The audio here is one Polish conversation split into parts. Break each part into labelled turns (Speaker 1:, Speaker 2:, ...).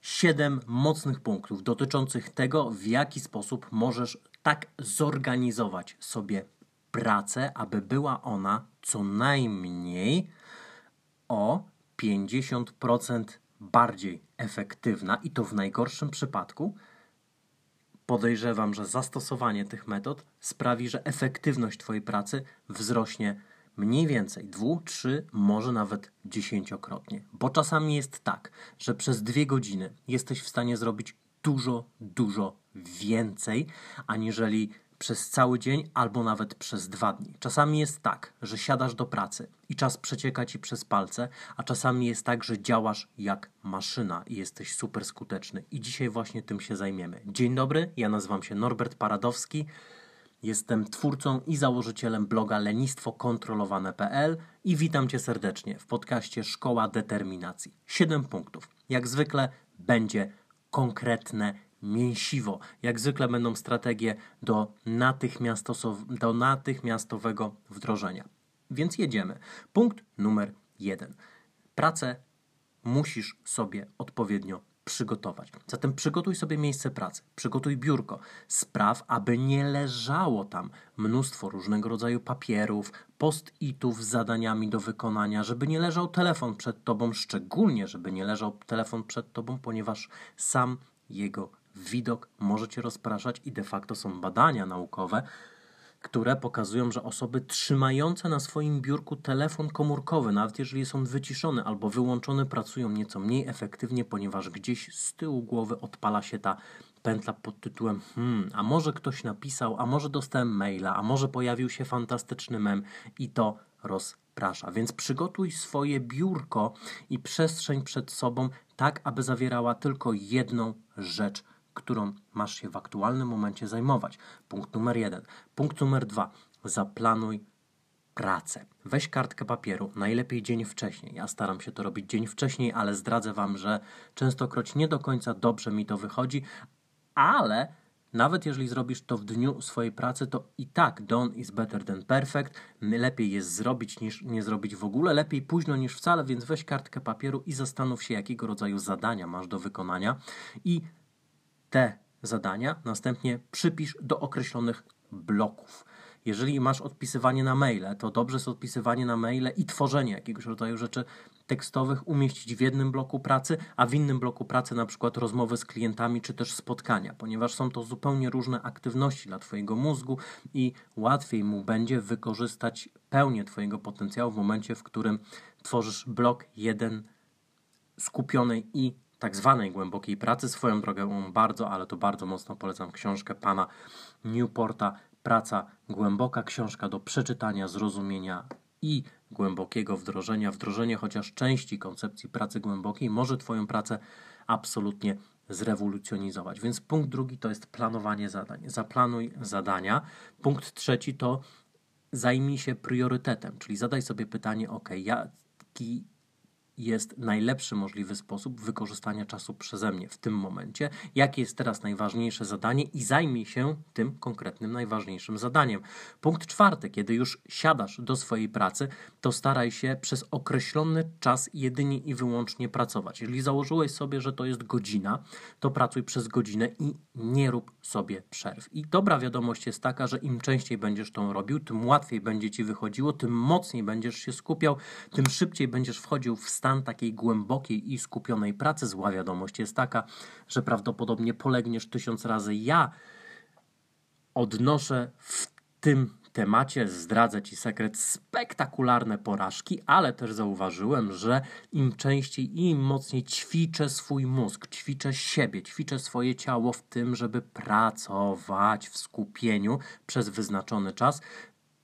Speaker 1: Siedem mocnych punktów dotyczących tego, w jaki sposób możesz tak zorganizować sobie pracę, aby była ona co najmniej o 50% bardziej efektywna i to w najgorszym przypadku podejrzewam, że zastosowanie tych metod sprawi, że efektywność Twojej pracy wzrośnie mniej więcej dwu, trzy, może nawet dziesięciokrotnie. Bo czasami jest tak, że przez dwie godziny jesteś w stanie zrobić dużo, dużo więcej, aniżeli przez cały dzień albo nawet przez dwa dni. Czasami jest tak, że siadasz do pracy i czas przecieka ci przez palce, a czasami jest tak, że działasz jak maszyna i jesteś super skuteczny. I dzisiaj właśnie tym się zajmiemy. Dzień dobry, ja nazywam się Norbert Paradowski. Jestem twórcą i założycielem bloga lenistwokontrolowane.pl i witam Cię serdecznie w podcaście Szkoła Determinacji. Siedem punktów. Jak zwykle będzie konkretne mięsiwo. Jak zwykle będą strategie do, do natychmiastowego wdrożenia. Więc jedziemy. Punkt numer jeden. Pracę musisz sobie odpowiednio przygotować. Zatem przygotuj sobie miejsce pracy, przygotuj biurko, spraw, aby nie leżało tam mnóstwo różnego rodzaju papierów, post-itów z zadaniami do wykonania, żeby nie leżał telefon przed tobą, szczególnie żeby nie leżał telefon przed tobą, ponieważ sam jego widok może cię rozpraszać i de facto są badania naukowe, które pokazują, że osoby trzymające na swoim biurku telefon komórkowy, nawet jeżeli jest on wyciszony albo wyłączony, pracują nieco mniej efektywnie, ponieważ gdzieś z tyłu głowy odpala się ta pętla pod tytułem hmm, a może ktoś napisał, a może dostałem maila, a może pojawił się fantastyczny mem i to rozprasza. Więc przygotuj swoje biurko i przestrzeń przed sobą tak, aby zawierała tylko jedną rzecz – którą masz się w aktualnym momencie zajmować. Punkt numer jeden. Punkt numer dwa. Zaplanuj pracę. Weź kartkę papieru, najlepiej dzień wcześniej. Ja staram się to robić dzień wcześniej, ale zdradzę Wam, że częstokroć nie do końca dobrze mi to wychodzi, ale nawet jeżeli zrobisz to w dniu swojej pracy, to i tak done is better than perfect. Lepiej jest zrobić niż nie zrobić w ogóle. Lepiej późno niż wcale, więc weź kartkę papieru i zastanów się, jakiego rodzaju zadania masz do wykonania i te zadania następnie przypisz do określonych bloków. Jeżeli masz odpisywanie na maile, to dobrze jest odpisywanie na maile i tworzenie jakiegoś rodzaju rzeczy tekstowych umieścić w jednym bloku pracy, a w innym bloku pracy na przykład rozmowy z klientami czy też spotkania, ponieważ są to zupełnie różne aktywności dla Twojego mózgu i łatwiej mu będzie wykorzystać pełnię Twojego potencjału w momencie, w którym tworzysz blok jeden skupionej i tak zwanej głębokiej pracy. Swoją drogą bardzo, ale to bardzo mocno polecam książkę pana Newporta Praca głęboka, książka do przeczytania, zrozumienia i głębokiego wdrożenia. Wdrożenie chociaż części koncepcji pracy głębokiej może Twoją pracę absolutnie zrewolucjonizować. Więc punkt drugi to jest planowanie zadań. Zaplanuj zadania. Punkt trzeci to zajmij się priorytetem, czyli zadaj sobie pytanie, ok, jaki jest najlepszy możliwy sposób wykorzystania czasu przeze mnie w tym momencie, jakie jest teraz najważniejsze zadanie i zajmij się tym konkretnym najważniejszym zadaniem. Punkt czwarty, kiedy już siadasz do swojej pracy, to staraj się przez określony czas jedynie i wyłącznie pracować. Jeżeli założyłeś sobie, że to jest godzina, to pracuj przez godzinę i nie rób sobie przerw. I dobra wiadomość jest taka, że im częściej będziesz to robił, tym łatwiej będzie ci wychodziło, tym mocniej będziesz się skupiał, tym szybciej będziesz wchodził w stan takiej głębokiej i skupionej pracy. Zła wiadomość jest taka, że prawdopodobnie polegniesz tysiąc razy. Ja odnoszę w tym temacie, zdradzę Ci sekret, spektakularne porażki, ale też zauważyłem, że im częściej i im mocniej ćwiczę swój mózg, ćwiczę siebie, ćwiczę swoje ciało w tym, żeby pracować w skupieniu przez wyznaczony czas,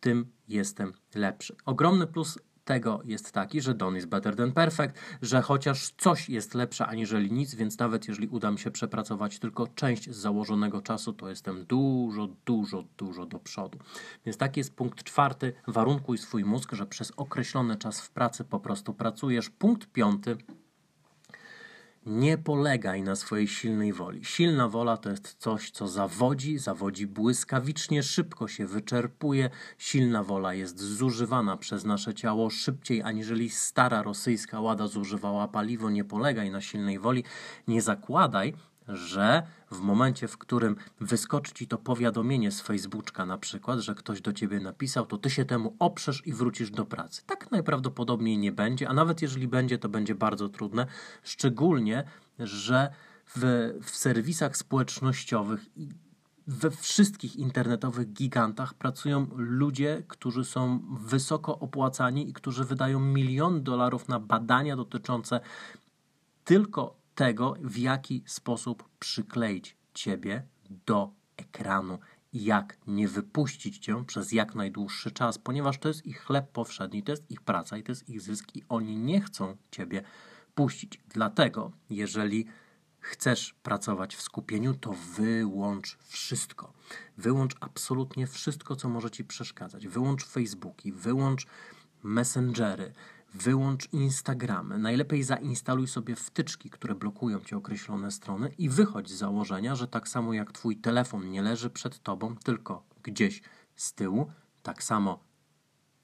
Speaker 1: tym jestem lepszy. Ogromny plus tego jest taki, że done is better than perfect, że chociaż coś jest lepsze aniżeli nic, więc nawet jeżeli uda mi się przepracować tylko część z założonego czasu, to jestem dużo, dużo, dużo do przodu. Więc taki jest punkt czwarty. Warunkuj swój mózg, że przez określony czas w pracy po prostu pracujesz. Punkt piąty. Nie polegaj na swojej silnej woli. Silna wola to jest coś, co zawodzi, zawodzi błyskawicznie, szybko się wyczerpuje. Silna wola jest zużywana przez nasze ciało szybciej, aniżeli stara rosyjska łada zużywała paliwo. Nie polegaj na silnej woli. Nie zakładaj, że w momencie, w którym wyskoczy ci to powiadomienie z Facebooka na przykład, że ktoś do ciebie napisał, to ty się temu oprzesz i wrócisz do pracy. Tak najprawdopodobniej nie będzie, a nawet jeżeli będzie, to będzie bardzo trudne, szczególnie, że w, w serwisach społecznościowych i we wszystkich internetowych gigantach pracują ludzie, którzy są wysoko opłacani i którzy wydają milion dolarów na badania dotyczące tylko tego, w jaki sposób przykleić Ciebie do ekranu jak nie wypuścić Cię przez jak najdłuższy czas, ponieważ to jest ich chleb powszedni, to jest ich praca i to jest ich zysk i oni nie chcą Ciebie puścić. Dlatego, jeżeli chcesz pracować w skupieniu, to wyłącz wszystko. Wyłącz absolutnie wszystko, co może Ci przeszkadzać. Wyłącz Facebooki, wyłącz Messengery, Wyłącz Instagramy. Najlepiej zainstaluj sobie wtyczki, które blokują ci określone strony i wychodź z założenia, że tak samo jak twój telefon nie leży przed tobą, tylko gdzieś z tyłu, tak samo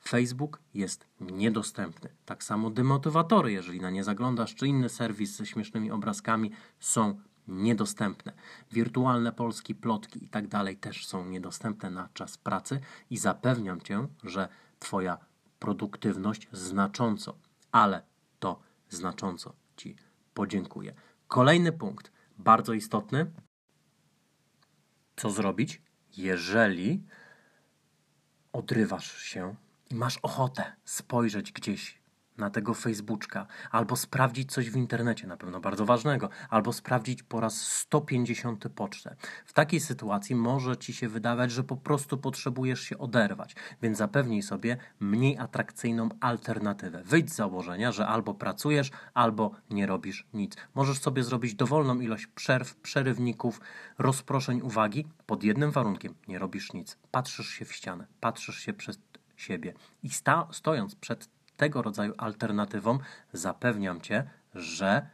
Speaker 1: Facebook jest niedostępny. Tak samo demotywatory, jeżeli na nie zaglądasz, czy inny serwis ze śmiesznymi obrazkami są niedostępne. Wirtualne polskie plotki i tak dalej też są niedostępne na czas pracy i zapewniam cię, że twoja produktywność znacząco, ale to znacząco Ci podziękuję. Kolejny punkt, bardzo istotny. Co zrobić, jeżeli odrywasz się i masz ochotę spojrzeć gdzieś na tego Facebooka, albo sprawdzić coś w internecie, na pewno bardzo ważnego, albo sprawdzić po raz 150 pocztę. W takiej sytuacji może ci się wydawać, że po prostu potrzebujesz się oderwać, więc zapewnij sobie mniej atrakcyjną alternatywę. Wyjdź z założenia, że albo pracujesz, albo nie robisz nic. Możesz sobie zrobić dowolną ilość przerw, przerywników, rozproszeń uwagi pod jednym warunkiem: nie robisz nic. Patrzysz się w ścianę, patrzysz się przed siebie i sta- stojąc przed tego rodzaju alternatywą, zapewniam cię, że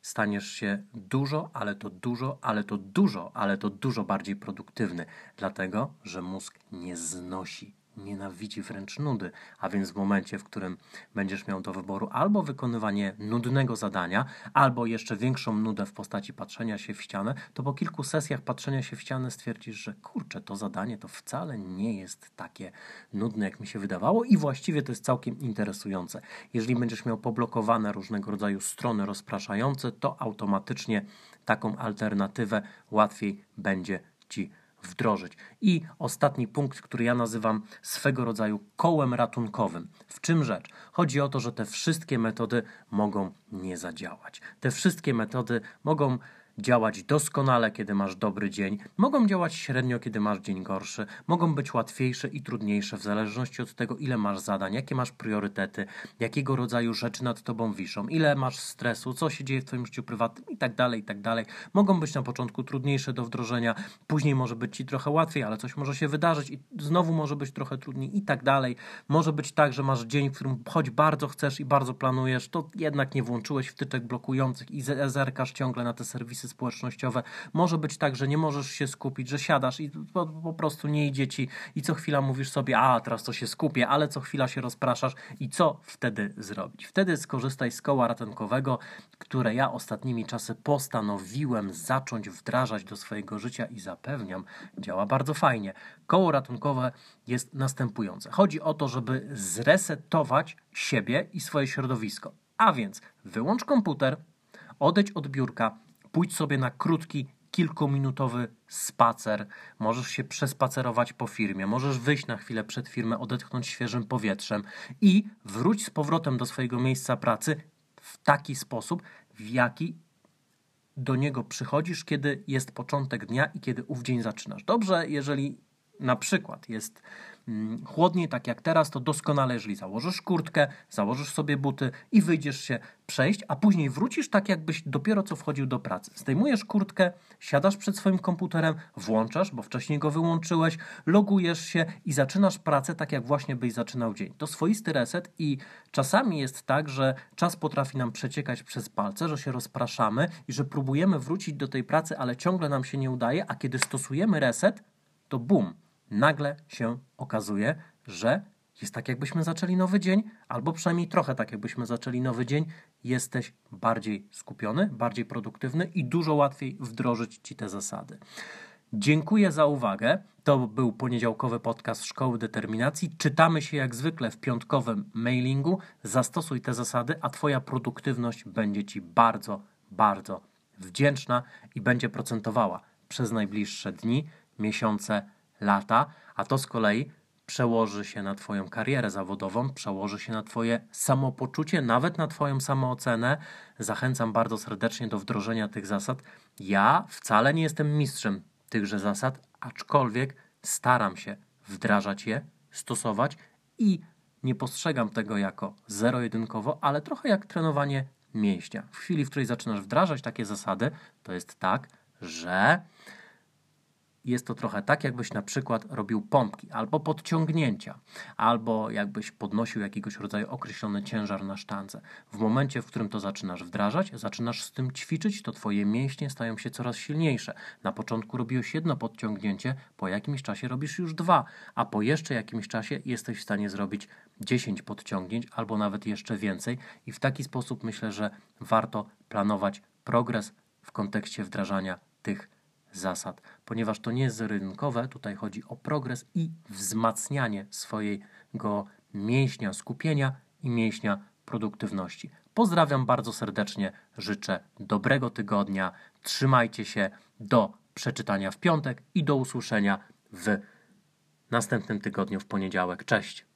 Speaker 1: staniesz się dużo, ale to dużo, ale to dużo, ale to dużo bardziej produktywny, dlatego że mózg nie znosi nienawidzi wręcz nudy, a więc w momencie, w którym będziesz miał do wyboru albo wykonywanie nudnego zadania, albo jeszcze większą nudę w postaci patrzenia się w ścianę, to po kilku sesjach patrzenia się w ścianę stwierdzisz, że kurczę, to zadanie to wcale nie jest takie nudne, jak mi się wydawało i właściwie to jest całkiem interesujące. Jeżeli będziesz miał poblokowane różnego rodzaju strony rozpraszające, to automatycznie taką alternatywę łatwiej będzie Ci wdrożyć. I ostatni punkt, który ja nazywam swego rodzaju kołem ratunkowym. W czym rzecz? Chodzi o to, że te wszystkie metody mogą nie zadziałać. Te wszystkie metody mogą działać doskonale, kiedy masz dobry dzień, mogą działać średnio, kiedy masz dzień gorszy, mogą być łatwiejsze i trudniejsze w zależności od tego, ile masz zadań, jakie masz priorytety, jakiego rodzaju rzeczy nad tobą wiszą, ile masz stresu, co się dzieje w twoim życiu prywatnym tak i tak dalej. Mogą być na początku trudniejsze do wdrożenia, później może być ci trochę łatwiej, ale coś może się wydarzyć i znowu może być trochę trudniej i tak dalej. Może być tak, że masz dzień, w którym choć bardzo chcesz i bardzo planujesz, to jednak nie włączyłeś wtyczek blokujących i zerkasz ciągle na te serwisy serwisy społecznościowe. Może być tak, że nie możesz się skupić, że siadasz i po, po prostu nie idzie ci i co chwila mówisz sobie, a teraz to się skupię, ale co chwila się rozpraszasz i co wtedy zrobić? Wtedy skorzystaj z koła ratunkowego, które ja ostatnimi czasy postanowiłem zacząć wdrażać do swojego życia i zapewniam, działa bardzo fajnie. Koło ratunkowe jest następujące. Chodzi o to, żeby zresetować siebie i swoje środowisko. A więc wyłącz komputer, odejdź od biurka, pójdź sobie na krótki, kilkuminutowy spacer. Możesz się przespacerować po firmie, możesz wyjść na chwilę przed firmę, odetchnąć świeżym powietrzem i wróć z powrotem do swojego miejsca pracy w taki sposób, w jaki do niego przychodzisz, kiedy jest początek dnia i kiedy ów dzień zaczynasz. Dobrze, jeżeli na przykład jest chłodniej, tak jak teraz, to doskonale, jeżeli założysz kurtkę, założysz sobie buty i wyjdziesz się przejść, a później wrócisz tak, jakbyś dopiero co wchodził do pracy. Zdejmujesz kurtkę, siadasz przed swoim komputerem, włączasz, bo wcześniej go wyłączyłeś, logujesz się i zaczynasz pracę tak, jak właśnie byś zaczynał dzień. To swoisty reset i czasami jest tak, że czas potrafi nam przeciekać przez palce, że się rozpraszamy i że próbujemy wrócić do tej pracy, ale ciągle nam się nie udaje, a kiedy stosujemy reset, to bum, nagle się okazuje, że jest tak, jakbyśmy zaczęli nowy dzień, albo przynajmniej trochę tak, jakbyśmy zaczęli nowy dzień. Jesteś bardziej skupiony, bardziej produktywny i dużo łatwiej wdrożyć ci te zasady. Dziękuję za uwagę. To był poniedziałkowy podcast Szkoły Determinacji. Czytamy się jak zwykle w piątkowym mailingu. Zastosuj te zasady, a Twoja produktywność będzie Ci bardzo, bardzo wdzięczna i będzie procentowała przez najbliższe dni, miesiące, lata, a to z kolei przełoży się na Twoją karierę zawodową, przełoży się na Twoje samopoczucie, nawet na Twoją samoocenę. Zachęcam bardzo serdecznie do wdrożenia tych zasad. Ja wcale nie jestem mistrzem tychże zasad, aczkolwiek staram się wdrażać je, stosować i nie postrzegam tego jako zero-jedynkowo, ale trochę jak trenowanie mięśnia. W chwili, w której zaczynasz wdrażać takie zasady, to jest tak, że jest to trochę tak, jakbyś na przykład robił pompki albo podciągnięcia, albo jakbyś podnosił jakiegoś rodzaju określony ciężar na sztance. W momencie, w którym to zaczynasz wdrażać, zaczynasz z tym ćwiczyć, to twoje mięśnie stają się coraz silniejsze. Na początku robiłeś jedno podciągnięcie, po jakimś czasie robisz już dwa, a po jeszcze jakimś czasie jesteś w stanie zrobić 10 podciągnięć albo nawet jeszcze więcej i w taki sposób myślę, że warto planować progres w kontekście wdrażania tych zasad, ponieważ to nie jest zero tutaj chodzi o progres i wzmacnianie swojego mięśnia skupienia i mięśnia produktywności. Pozdrawiam bardzo serdecznie, życzę dobrego tygodnia, trzymajcie się do przeczytania w piątek i do usłyszenia w następnym tygodniu w poniedziałek. Cześć!